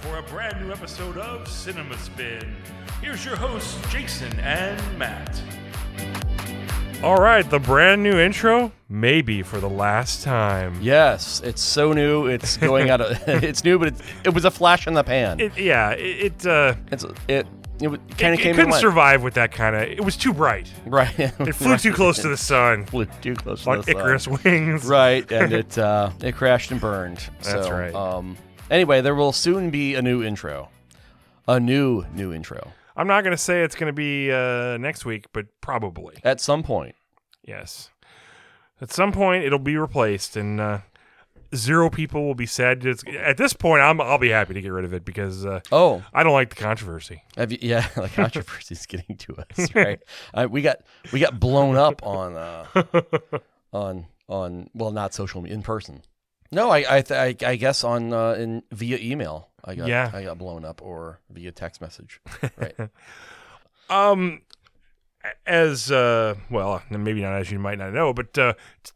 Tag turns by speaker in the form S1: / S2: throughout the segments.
S1: for a brand new episode of Cinema Spin. Here's your hosts, Jason and Matt. All right, the brand new intro, maybe for the last time.
S2: Yes, it's so new. It's going out of. it's new, but it, it was a flash in the pan.
S1: It, yeah, it it, uh,
S2: it's it. It, kind of came
S1: it couldn't survive with that kind of. It was too bright.
S2: Right.
S1: It flew too close to the sun,
S2: Flew too close to
S1: on
S2: the sun.
S1: Icarus wings.
S2: Right, and it uh, it crashed and burned.
S1: That's
S2: so,
S1: right.
S2: Um. Anyway, there will soon be a new intro. A new new intro
S1: I'm not going to say it's going to be uh, next week, but probably.
S2: at some point.
S1: Yes. At some point, it'll be replaced, and uh, zero people will be sad. It's, at this point, I'm, I'll be happy to get rid of it because uh,
S2: Oh,
S1: I don't like the controversy.
S2: have you, yeah, the controversy's getting to us, right? Uh, we got we got blown up on uh, on on well, not social media, in person. No, I I, th- I, I guess on uh, in via email. I got
S1: Yeah.
S2: I got blown up or via text message. Right.
S1: Um, as uh, well, maybe not as you might not know, but uh,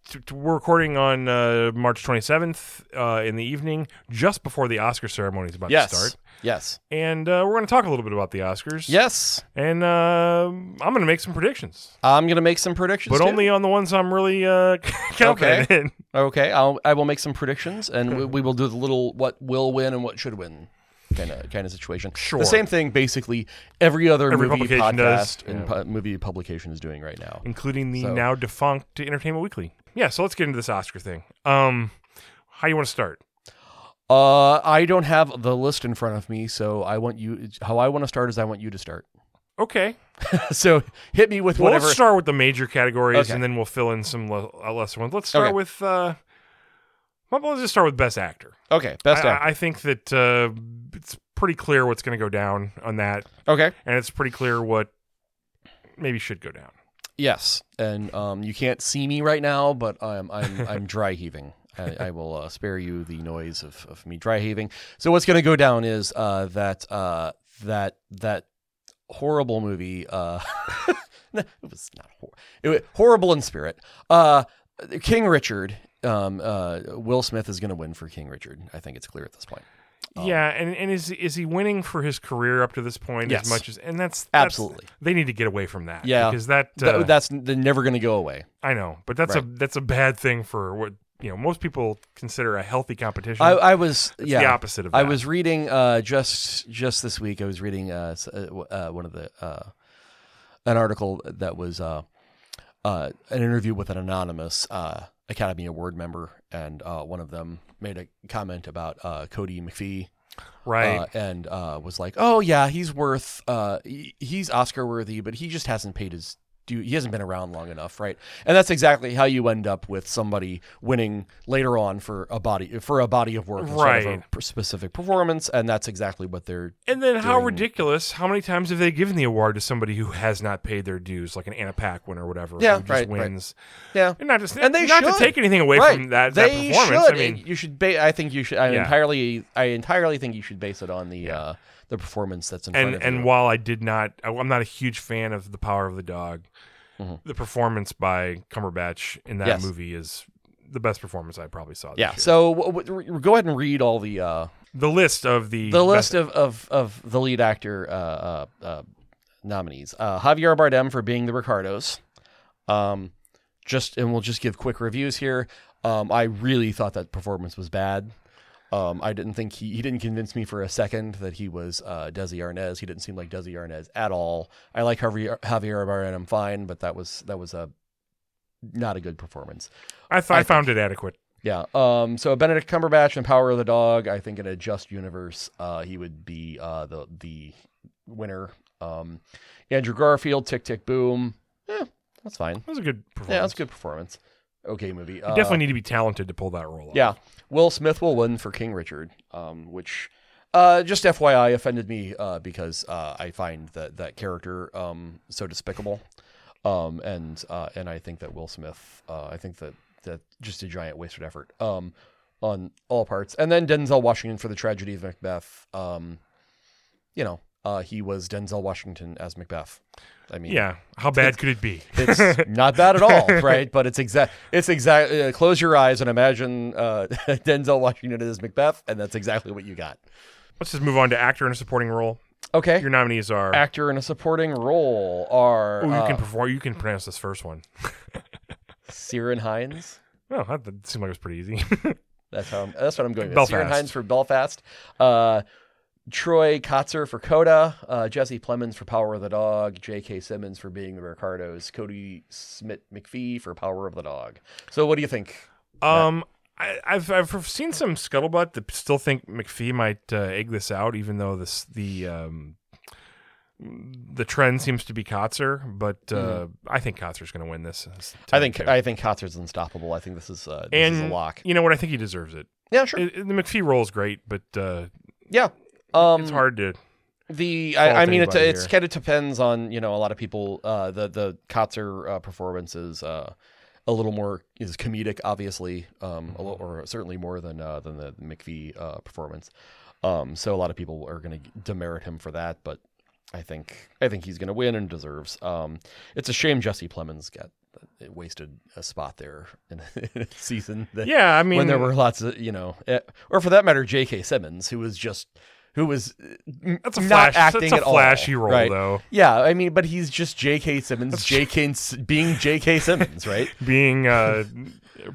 S1: t- t- we're recording on uh, March 27th uh, in the evening, just before the Oscar ceremony is about
S2: yes.
S1: to start,
S2: Yes.
S1: and uh, we're going to talk a little bit about the Oscars.
S2: Yes.
S1: and uh, I'm going to make some predictions,
S2: I'm gonna make some predictions.
S1: but
S2: too.
S1: only on the ones I'm really uh, confident in.
S2: Okay, I'll I will make some predictions, and we, we will do the little what will win and what should win kind of kind of situation.
S1: Sure.
S2: The same thing, basically, every other
S1: Every
S2: movie
S1: publication does,
S2: podcast and
S1: yeah.
S2: pu- movie publication is doing right now.
S1: including the
S2: So-
S1: now defunct Entertainment Weekly. Yeah, so let's get into this Oscar thing. Um, how you want to start?
S2: Uh, I don't have the list in front of me, so I want you. How I want to start is I want you to start.
S1: Okay,
S2: so hit me with
S1: well,
S2: whatever.
S1: let's start with the major categories,
S2: Okay.
S1: and then we'll fill in some le- uh, lesser ones. Let's start
S2: Okay.
S1: with. Uh, well, let's just start with Best Actor.
S2: okay, best
S1: I,
S2: actor.
S1: I I think that uh, it's pretty clear what's going to go down on that,
S2: okay.
S1: and it's pretty clear what maybe should go down.
S2: Yes, and um, you can't see me right now, but I'm I'm I'm dry heaving. I, I will uh, spare you the noise of, of me dry heaving. So what's going to go down is uh, that uh, that that horrible movie. Uh, no, it was not hor- it was horrible in spirit. Uh, King Richard. Um, uh, Will Smith is going to win for King Richard. I think it's clear at this point. Oh.
S1: Yeah, and, and is is he winning for his career up to this point
S2: Yes.
S1: as much as and that's, that's
S2: Absolutely.
S1: they need to get away from that.
S2: Yeah.
S1: because that,
S2: Th-
S1: uh,
S2: that's they're never going to go away.
S1: I know, but that's a that's a bad thing for what you know most people consider a healthy competition.
S2: I, I was
S1: it's
S2: yeah.
S1: the opposite of that.
S2: I was reading uh, just just this week. I was reading uh, uh, uh, one of the uh, an article that was uh, uh, an interview with an anonymous uh, Academy Award member, and uh, one of them made a comment about uh, Kodi McPhee.
S1: right.
S2: Uh, and uh, was like, "Oh yeah, he's worth, uh, he's Oscar worthy, but he just hasn't paid his due. He hasn't been around long enough, right?" And that's exactly how you end up with somebody winning later on for a body for a body of work, instead of
S1: Right.
S2: specific performance, and that's exactly what they're.
S1: and then how ridiculous! How many times have they given the award to somebody who has not paid their dues, like an Anna Paquin or whatever?
S2: Yeah,
S1: who just
S2: right, right.
S1: wins.
S2: Yeah,
S1: And not just
S2: And they
S1: not to take anything away
S2: right.
S1: from that, that
S2: they
S1: performance.
S2: should.
S1: I mean,
S2: you should. Ba- I think you should. I
S1: Yeah.
S2: entirely. I entirely think you should base it on the uh, the performance that's in front
S1: and
S2: of
S1: and
S2: you.
S1: while I did not, I- I'm not a huge fan of the Power of the Dog.
S2: Mhm.
S1: The performance by Cumberbatch in that
S2: Yes.
S1: movie is the best performance I probably saw. This
S2: yeah.
S1: year.
S2: So w- w- go ahead and read all the. Uh,
S1: the list of the
S2: the
S1: best-
S2: list of, of, of the lead actor uh, uh, uh, nominees: uh, Javier Bardem for being the Ricardos. Um, just and we'll just give quick reviews here. Um, I really thought that performance was bad. Um, I didn't think he, he didn't convince me for a second that he was uh, Desi Arnaz. He didn't seem like Desi Arnaz at all. I like Javier, Javier Bardem fine, but that was that was a not a good performance.
S1: I, th- I,
S2: I
S1: found it adequate.
S2: Yeah. Um. So Benedict Cumberbatch and Power of the Dog. I think in a just universe, uh, he would be uh the the winner. Um, Andrew Garfield, Tick Tick Boom. Yeah, that's fine.
S1: That was a good performance.
S2: Yeah, that's a good performance. Okay, movie.
S1: You
S2: Uh,
S1: definitely need to be talented to pull that role off.
S2: Yeah. Will Smith will win for King Richard. Um, which, uh, just FYI, offended me uh, because uh, I find that that character um so despicable. Um, and uh, and I think that Will Smith, uh, I think that that just a giant wasted effort. Um, on all parts. And then Denzel Washington for the tragedy of Macbeth. Um, you know, uh, he was Denzel Washington as Macbeth. I mean,
S1: Yeah. How bad could it be?
S2: it's not bad at all, right? But it's exact. It's exact. Uh, close your eyes and imagine uh, Denzel Washington as Macbeth, and that's exactly what you got.
S1: Let's just move on to actor in a supporting role.
S2: Okay.
S1: Your nominees are.
S2: Actor in a supporting role are
S1: oh, you
S2: uh,
S1: can perform. You can pronounce this first one.
S2: Ciarán Hinds.
S1: Oh, that, seemed like it was pretty easy.
S2: That's how I'm, that's what I'm going with.
S1: Belfast.
S2: Ciarán Hinds for Belfast. Uh, Troy Kotsur for Coda. Uh, Jesse Plemons for Power of the Dog. J.K. Simmons for Being the Ricardos. Cody Smith McPhee for Power of the Dog. So what do you think?
S1: um, I, I've I've seen some scuttlebutt that still think McPhee might uh, egg this out, even though this the um the trend seems to be Kotsur, but uh, I think Kotsur's going to win this.
S2: Mm-hmm. I think
S1: too.
S2: I think Kotsur's unstoppable. I think this is uh, this is a
S1: and
S2: lock.
S1: you know what? I think he deserves it.
S2: Yeah, sure.
S1: It- it- the McPhee role is great, but uh,
S2: yeah. Um,
S1: it's hard to.
S2: The I, I mean, it's it's kind of depends on you know a lot of people. Uh, the the Kotsur uh, performance is uh, a little more is comedic, obviously, um, a little, or certainly more than uh, than the McPhee uh, performance. Um, so a lot of people are going to demerit him for that, but I think I think he's going to win and deserves. Um, it's a shame Jesse Plemons got it wasted a spot there in, a season. That,
S1: Yeah, I mean,
S2: when there were lots of you know, eh, or for that matter, J.K. Simmons, who was just who was uh,
S1: that's a
S2: not
S1: flash.
S2: acting
S1: That's a
S2: at all,
S1: flashy role,
S2: right?
S1: though.
S2: Yeah, I mean, but he's just J.K. Simmons, J.K. Being J.K. Simmons, right?
S1: Being uh,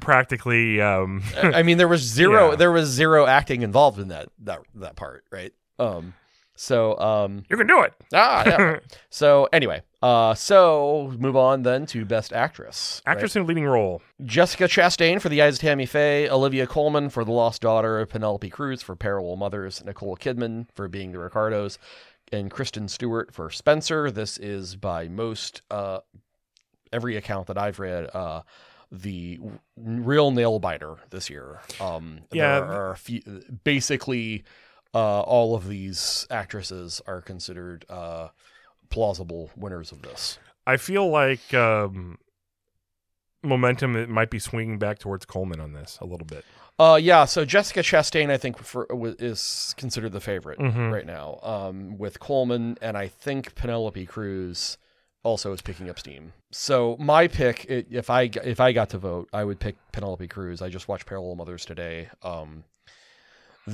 S1: practically. Um,
S2: I mean, there was zero,
S1: Yeah.
S2: there was zero acting involved in that that that part, right? Um, so um,
S1: you can do it.
S2: ah, yeah. so anyway, uh, so move on then to best actress. right?
S1: Actress in a leading role.
S2: Jessica Chastain for The Eyes of Tammy Faye, Olivia Colman for The Lost Daughter, Penelope Cruz for Parallel Mothers, Nicole Kidman for Being the Ricardos, and Kristen Stewart for Spencer. This is by most uh, every account that I've read uh, the real nail biter this year. Um,
S1: Yeah.
S2: there are a few, basically uh, all of these actresses are considered uh, plausible winners of this.
S1: I feel like um, momentum it might be swinging back towards Colman on this a little bit.
S2: Uh, yeah. So Jessica Chastain, I think, for, is considered the favorite
S1: Mhm.
S2: right now. Um, with Colman, and I think Penelope Cruz also is picking up steam. So my pick, if I if I got to vote, I would pick Penelope Cruz. I just watched Parallel Mothers today. Um,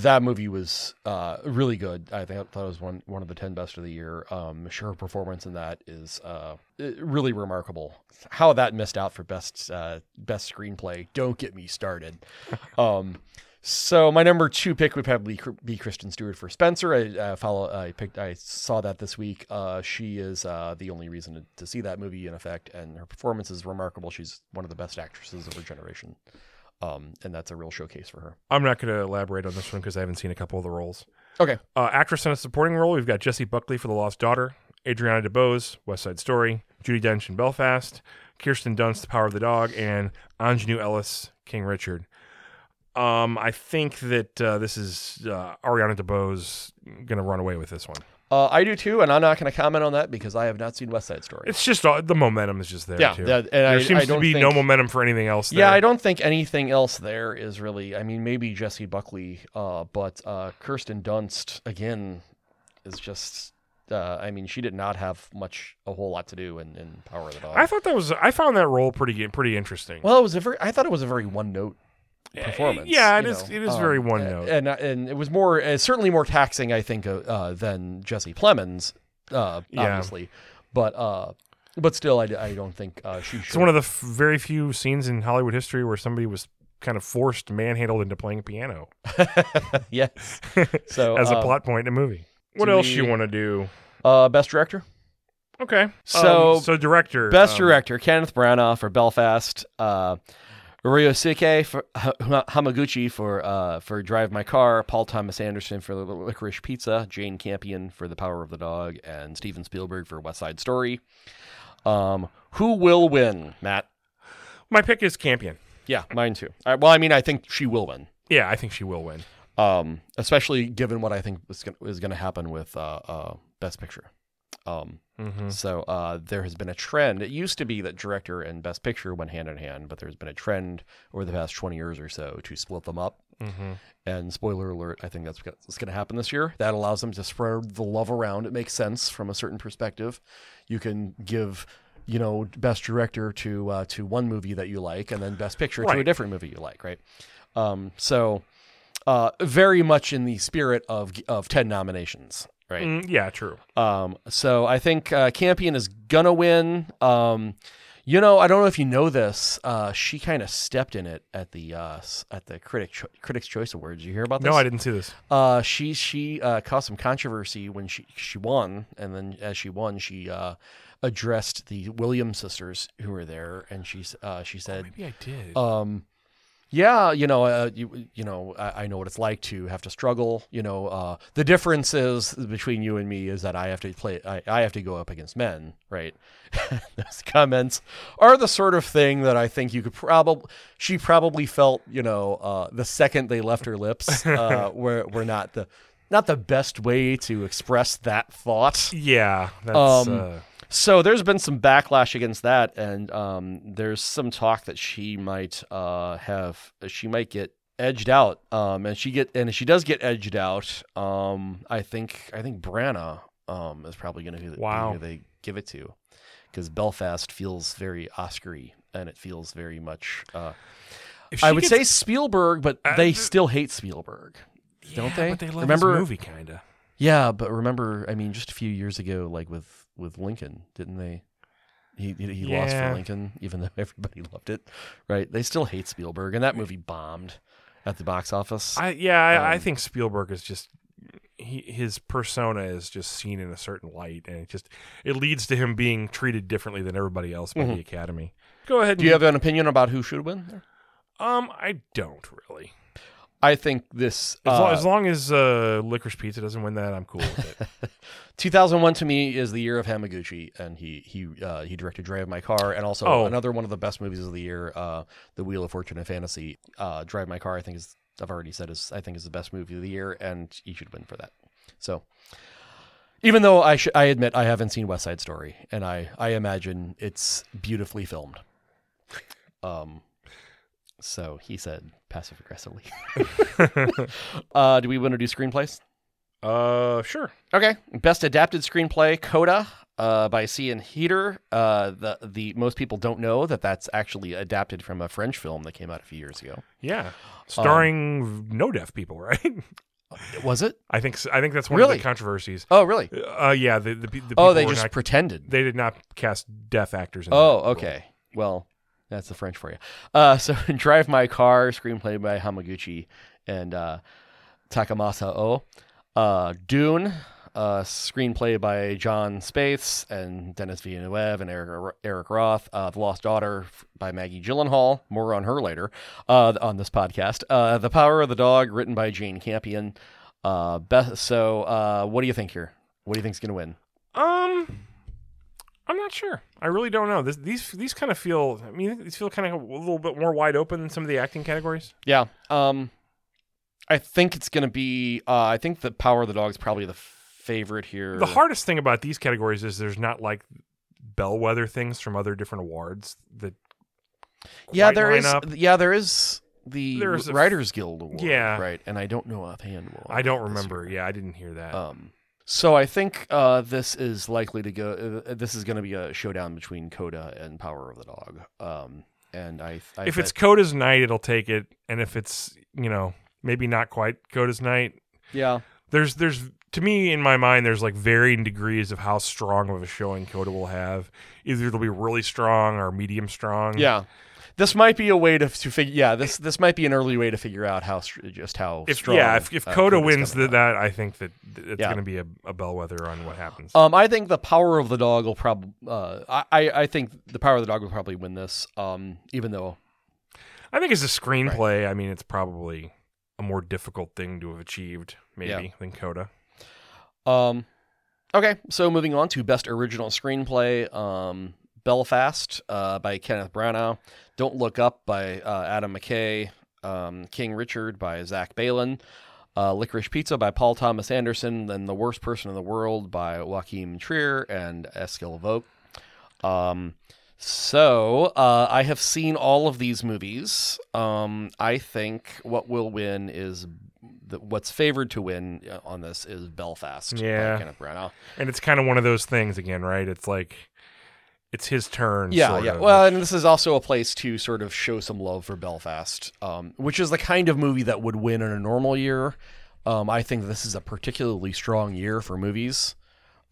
S2: that movie was uh, really good. I think I thought it was one one of the ten best of the year. Um, her performance in that is uh, really remarkable. How that missed out for best uh, best screenplay. Don't get me started. um, so my number two pick would probably be Kristen Stewart for Spencer. I uh, follow. I picked. I saw that this week. Uh, she is uh, the only reason to, to see that movie in effect, and her performance is remarkable. She's one of the best actresses of her generation, um, and that's a real showcase for her.
S1: I'm not going to elaborate on this one because I haven't seen a couple of the roles.
S2: Okay.
S1: Uh, actress in a supporting role, we've got Jessie Buckley for The Lost Daughter, Adriana DeBose, West Side Story, Judi Dench in Belfast, Kirsten Dunst, The Power of the Dog, and Aunjanue Ellis, King Richard. Um, I think that uh, this is uh, Ariana DeBose going to run away with this one.
S2: Uh, I do too, and I'm not going to comment on that because I have not seen West Side Story.
S1: It's just uh, the momentum is just there.
S2: yeah,
S1: too.
S2: that- and
S1: there
S2: I,
S1: seems
S2: I
S1: to be
S2: think,
S1: no momentum for anything else.
S2: Yeah. I don't think anything else there is really. I mean, maybe Jessie Buckley, uh, but uh, Kirsten Dunst again is just. Uh, I mean, she did not have much, a whole lot to do in, in Power of the Dog.
S1: I thought that was. I found that role pretty pretty interesting.
S2: well, it was a very. I thought it was a very one note performance.
S1: Yeah, it is.
S2: know,
S1: It is
S2: um,
S1: very one note,
S2: and and it was more uh, certainly more taxing, I think, uh, uh, than Jesse Plemons, uh,
S1: Yeah.
S2: obviously, but uh, but still, I, I don't think uh, she should.
S1: It's one of the f- very few scenes in Hollywood history where somebody was kind of forced, manhandled into playing piano
S2: yes. So
S1: as a
S2: uh,
S1: plot point in a movie. What else
S2: we-
S1: you want to do?
S2: uh, best director.
S1: Okay,
S2: So,
S1: Um, so director,
S2: Best
S1: um,
S2: director: Kenneth Branagh for Belfast, uh, Ryusuke for Ha- Ha- Hamaguchi for uh, for Drive My Car, Paul Thomas Anderson for Licorice Pizza, Jane Campion for The Power of the Dog, and Steven Spielberg for West Side Story. Um, who will win, Matt?
S1: My pick is Campion.
S2: Yeah, mine too. Uh, well, I mean, I think she will win.
S1: Yeah, I think she will win.
S2: Um, especially given what I think is going is going to happen with uh, uh, Best Picture. Um,
S1: hmm
S2: So uh, there has been a trend. It used to be that director and best picture went hand in hand, but there's been a trend over the past 20 years or so to split them up.
S1: hmm
S2: And spoiler alert, I think that's what's going to happen this year. That allows them to spread the love around. It makes sense from a certain perspective. You can give, you know, best director to uh, to one movie that you like, and then best picture to a different movie you like, right? Um, so uh, very much in the spirit of of ten nominations, right?
S1: Mm, yeah, true.
S2: Um, so I think uh, Campion is gonna win. Um, you know, I don't know if you know this. Uh, she kind of stepped in it at the uh, at the critic Cho- Critics Choice Awards. You hear about this?
S1: No, I didn't see this.
S2: Uh, she she uh, caused some controversy when she she won, and then as she won, she uh, addressed the Williams sisters who were there, and she uh, she said,
S1: Maybe I did.
S2: um, yeah, you know, uh, you you know, I, I know what it's like to have to struggle. You know, uh, the difference is between you and me is that I have to play, I, I have to go up against men, right? Those comments are the sort of thing that I think you could probably, she probably felt, you know, uh, the second they left her lips, uh, were were not the not the best way to express that thought.
S1: yeah, that's.
S2: um,
S1: uh,
S2: So there's been some backlash against that, and um, there's some talk that she might uh, have, she might get edged out, um, and she get, and if she does get edged out, um, I think, I think Branagh um, is probably going to be,
S1: Wow.
S2: who they give it to, because Belfast feels very Oscar-y, and it feels very much. Uh, I would
S1: gets-
S2: say Spielberg, but
S1: Uh,
S2: they
S1: th-
S2: still hate Spielberg. don't they?
S1: But they
S2: Remember-
S1: movie, kind of.
S2: Yeah, but remember, I mean, just a few years ago, like with with Lincoln, didn't they? He he, he lost for Lincoln, even though everybody loved it, right? They still hate Spielberg, and that movie bombed at the box office.
S1: I yeah, I, I
S2: Um,
S1: think Spielberg is just he, his persona is just seen in a certain light, and it just it leads to him being treated differently than everybody else by the Academy. Go ahead.
S2: Mm-hmm. Do you have an opinion about who should win? There?
S1: Um, I don't really.
S2: I think this
S1: As,
S2: uh,
S1: lo- as long as uh, Licorice Pizza doesn't win that, I'm cool with it.
S2: 2001 to me is the year of Hamaguchi, and he he uh, he directed Drive My Car, and also
S1: Oh.
S2: another one of the best movies of the year, uh, The Wheel of Fortune and Fantasy. Uh, Drive My Car, I think is I've already said is I think is the best movie of the year, and he should win for that. So, even though I sh- I admit I haven't seen West Side Story, and I I imagine it's beautifully filmed. Um, so he said passive aggressively. uh, do we want to do screenplays?
S1: uh, sure.
S2: Okay. Best adapted screenplay, Coda, uh, by Siân Heder. Uh, the the most people don't know that that's actually adapted from a French film that came out a few years ago.
S1: Yeah, starring no deaf people, right?
S2: Was it?
S1: I think I think that's one of the controversies.
S2: Oh, really?
S1: Uh, yeah, the the, the
S2: Oh, they just
S1: not-
S2: pretended.
S1: they did not cast deaf actors. In
S2: Oh,
S1: that role.
S2: okay. Well, that's the French for you. Uh, so Drive My Car, screenplay by Hamaguchi and uh, Takamasa Oe. Uh, Dune, uh, screenplay by Jon Spaihts and Denis Villeneuve and Eric, Eric Roth. Uh, the Lost Daughter by Maggie Gyllenhaal. More on her later uh, on this podcast. Uh, the Power of the Dog, written by Jane Campion. Uh, Beth, so, uh, what do you think here? What do you think's going to win?
S1: Um, I'm not sure. I really don't know. This, these these kind of feel. I mean, these feel kind of a little bit more wide open than some of the acting categories.
S2: Yeah. Um, I think it's going to be. Uh, I think the Power of the Dog is probably the favorite here.
S1: The hardest thing about these categories is there's not like bellwether things from other different awards that.
S2: yeah, there is.
S1: up.
S2: Yeah, there is the
S1: There's a f-
S2: Writers Guild Award.
S1: Yeah.
S2: right. And I don't know offhand.
S1: I don't remember. Yeah, I didn't hear that.
S2: Um, so I think uh, this is likely to go. Uh, this is going to be a showdown between Coda and Power of the Dog. Um, and I, I
S1: if
S2: bet-
S1: it's Coda's night, it'll take it, and if it's you know maybe not quite Coda's night,
S2: yeah,
S1: there's there's to me in my mind there's like varying degrees of how strong of a showing Coda will have. Either it'll be really strong or medium strong.
S2: yeah. This might be a way to to figure. Yeah, this this might be an early way to figure out how just how
S1: If
S2: strong.
S1: yeah, if, if
S2: uh,
S1: Coda wins the, that, I think that it's
S2: Yeah.
S1: going to be a, a bellwether on what happens.
S2: Um, I think the power of the dog will probably. Uh, I I think the power of the dog will probably win this. Um, even though.
S1: I think as a screenplay, I mean, it's probably a more difficult thing to have achieved, maybe,
S2: Yeah.
S1: than Coda.
S2: Um, okay, so moving on to best original screenplay. Um, Belfast uh, by Kenneth Branagh. Don't Look Up by uh, Adam McKay. Um, King Richard by Zach Baylin. Uh, Licorice Pizza by Paul Thomas Anderson. Then The Worst Person in the World by Joachim Trier and Eskil Vogt. Um, so uh, I have seen all of these movies. Um, I think what will win is the, what's favored to win uh, on this is Belfast. by
S1: Yeah.
S2: Kenneth Branagh.
S1: And it's kind of one of those things again, right? It's like it's his turn.
S2: Yeah, yeah.
S1: of.
S2: Well, and this is also a place to sort of show some love for Belfast, um, which is the kind of movie that would win in a normal year. Um, I think this is a particularly strong year for movies.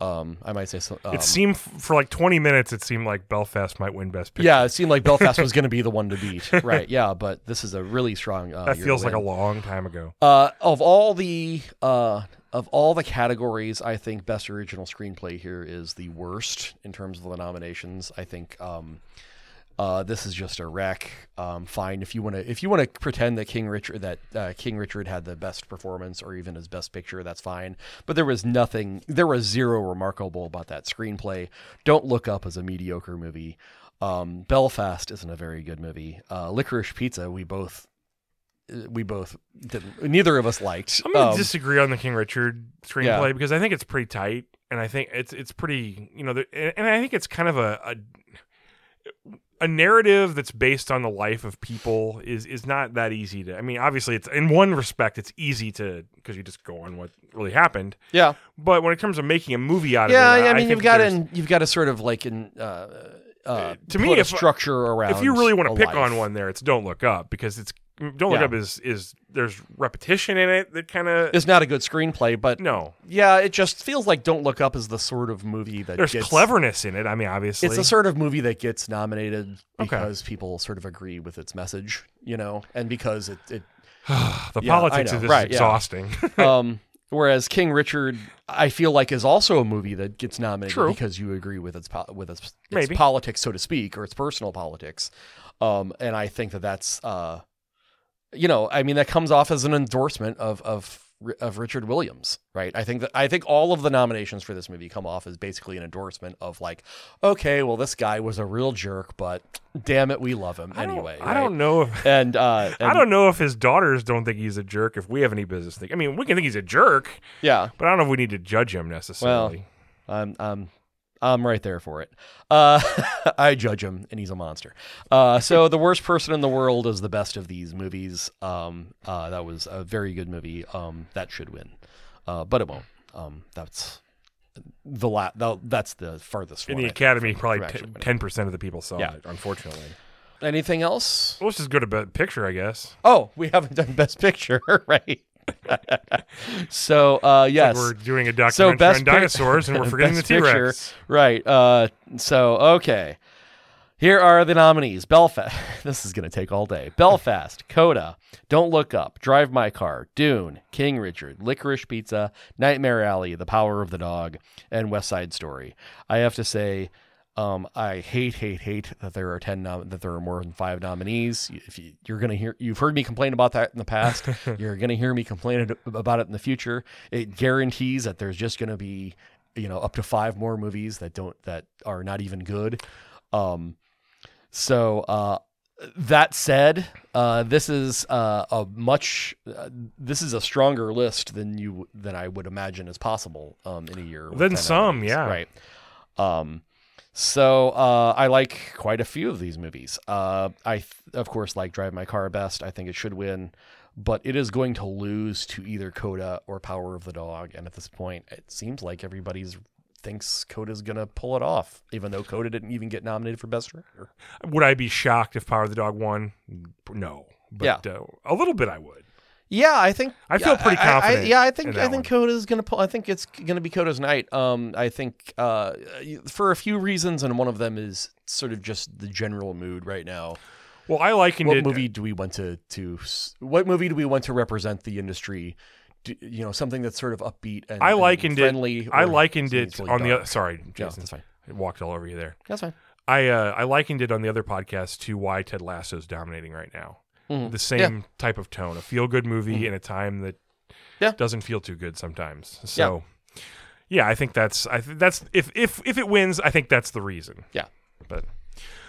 S2: Um, I might say so. Um,
S1: it seemed for like 20 minutes. It seemed like Belfast might win Best Picture.
S2: yeah, it seemed like Belfast was going to be the one to beat, right? Yeah, but this is a really strong. Uh,
S1: that feels like a long time ago.
S2: Uh, of all the uh, of all the categories, I think best original screenplay here is the worst in terms of the nominations. I think um, uh, this is just a wreck. Um, fine if you want to if you want to pretend that King Richard that uh, King Richard had the best performance or even his best picture, that's fine. But there was nothing. There was zero remarkable about that screenplay. Don't look up as a mediocre movie. Um, Belfast isn't a very good movie. Uh, Licorice Pizza, we both we both didn't. Neither of us liked.
S1: I'm gonna
S2: Um,
S1: disagree on the King Richard screenplay because I think it's pretty tight, and I think it's it's pretty you know, and I think it's kind of a, a a narrative that's based on the life of people is is not that easy to. I mean, obviously, it's in one respect it's easy to because you just go on what really happened,
S2: yeah,
S1: but when it comes to making a movie out
S2: yeah.
S1: of it,
S2: I, mean,
S1: think
S2: you've got to you've got to sort of like in uh, uh,
S1: to me,
S2: a
S1: if-
S2: structure around.
S1: if you really want to pick
S2: life.
S1: on one there, it's Don't Look Up because it's Don't Look
S2: Yeah.
S1: Up is is there's repetition in it that kind of
S2: it's not a good screenplay, but
S1: no.
S2: yeah, it just feels like Don't Look Up is the sort of movie that
S1: There's
S2: gets,
S1: cleverness in it. I mean, obviously,
S2: It's the sort of movie that gets nominated
S1: Okay.
S2: because people sort of agree with its message, you know, and because it, it
S1: the
S2: yeah,
S1: politics
S2: know.
S1: this
S2: Right,
S1: is
S2: yeah.
S1: exhausting.
S2: um, whereas King Richard, I feel like is also a movie that gets nominated
S1: True.
S2: because you agree with its po- with its, its politics, so to speak, or its personal politics. Um, and I think that that's, uh, you know, I mean, that comes off as an endorsement of of of Richard Williams, right? I think that I think all of the nominations for this movie come off as basically an endorsement of like, okay, well, this guy was a real jerk, but damn it, we love him
S1: I don't-
S2: anyway.
S1: I don't know if
S2: And, uh,
S1: I don't know if his daughters don't think he's a jerk. If we have any business thinking, I mean, we can think he's a jerk,
S2: Yeah,
S1: but I don't know if we need to judge him necessarily.
S2: I'm I'm I'm right there for it. Uh, I judge him, and he's a monster. Uh, so the worst person in the world is the best of these movies. Um, uh, that was a very good movie. Um, that should win, uh, but it won't. Um, that's the la- That's the farthest
S1: In the Academy,
S2: from-
S1: probably
S2: from actually winning.
S1: ten percent of the people saw
S2: Yeah.
S1: it. Unfortunately,
S2: Anything else?
S1: well, let's just go to Best Picture, I guess.
S2: Oh, we haven't done Best Picture, right? So uh, yes,
S1: We're doing a documentary
S2: best
S1: on dinosaurs, and we're forgetting the T. Rex.
S2: Right. Uh, so, okay. Here are the nominees Belfast. This is going to take all day. Belfast, Coda, Don't Look Up, Drive My Car, Dune, King Richard, Licorice Pizza, Nightmare Alley, The Power of the Dog, and West Side Story. I have to say, um, I hate, hate, hate that there are ten nom- that there are more than five nominees. If you, you're gonna hear, you've heard me complain about that in the past. you're gonna hear me complain about it in the future. It guarantees that there's just gonna be, you know, up to five more movies that don't that are not even good. Um, so uh, that said, uh, this is uh, a much uh, this is a stronger list than you than I would imagine is possible um, in a year.
S1: Than some,
S2: nominees.
S1: yeah.
S2: right. Um, so uh, I like quite a few of these movies. Uh, I th- of course like Drive My Car best. I think it should win, but it is going to lose to either Coda or Power of the Dog. And at this point, it seems like everybody's thinks Coda's gonna pull it off, even though Coda didn't even get nominated for best director.
S1: Would I be shocked if Power of the Dog won? No, but uh, a little bit I would.
S2: Yeah, I think
S1: I feel pretty
S2: I- I-
S1: confident
S2: yeah, I think I
S1: think
S2: think Coda's gonna pull. I think it's gonna be Coda's night. Um, I think uh, for a few reasons, and one of them is sort of just the general mood right now.
S1: Well, I likened
S2: What
S1: it.
S2: movie do we want to to? What movie do we want to represent the industry? Do, you know, something that's sort of upbeat and
S1: I
S2: and
S1: likened
S2: friendly.
S1: it. I likened it
S2: really
S1: on the
S2: dark?
S1: other. Sorry, Jason.
S2: that's fine.
S1: I walked all over you there.
S2: That's fine.
S1: I uh, I likened it on the other podcast to why Ted Lasso is dominating right now.
S2: Mhm.
S1: The same type of tone, a feel good movie
S2: Mhm.
S1: in a time that
S2: Yeah.
S1: doesn't feel too good sometimes. So yeah, I think that's I th- that's if if if it wins, I think that's the reason.
S2: Yeah.
S1: But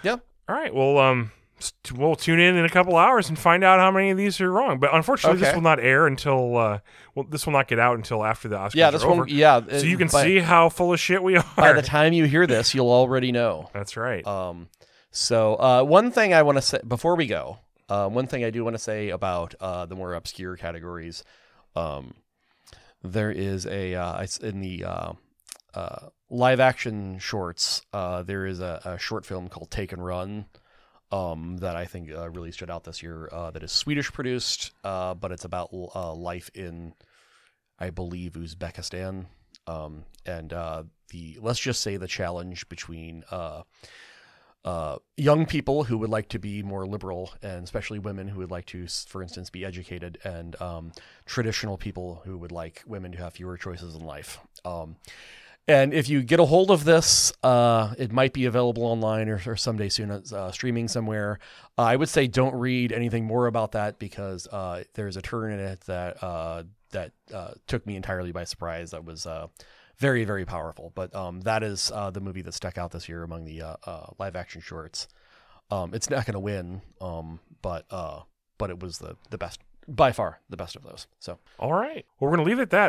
S2: Yeah.
S1: All right. Well, um, st- we'll tune in in a couple hours and find out how many of these are wrong. But unfortunately, this will not air until uh, well, this will not get out until after the Oscars
S2: Yeah, this one. Yeah,
S1: So you can
S2: by,
S1: see how full of shit we are.
S2: by the time you hear this, you'll already know.
S1: that's right.
S2: Um, so uh, one thing I want to say before we go, uh, one thing I do want to say about uh, the more obscure categories, um, there is a uh, in the uh, uh, live action shorts, there is a, a short film called Take and Run um, that I think really stood out this year. That is Swedish produced, but it's about life in, I believe, Uzbekistan. Um, and the let's just say the challenge between uh, young people who would like to be more liberal, and especially women who would like to, for instance, be educated, and um, traditional people who would like women to have fewer choices in life. Um, and if you get a hold of this, uh, it might be available online or, or someday soon uh, streaming somewhere. I would say don't read anything more about that because uh, there's a turn in it that uh, that took me entirely by surprise. That was very very powerful. But um, that is uh, the movie that stuck out this year among the uh, uh, live action shorts. Um, it's not going to win, um, but uh, but it was the the best by far the best of those. So
S1: All right. Well, we're going to leave it at that.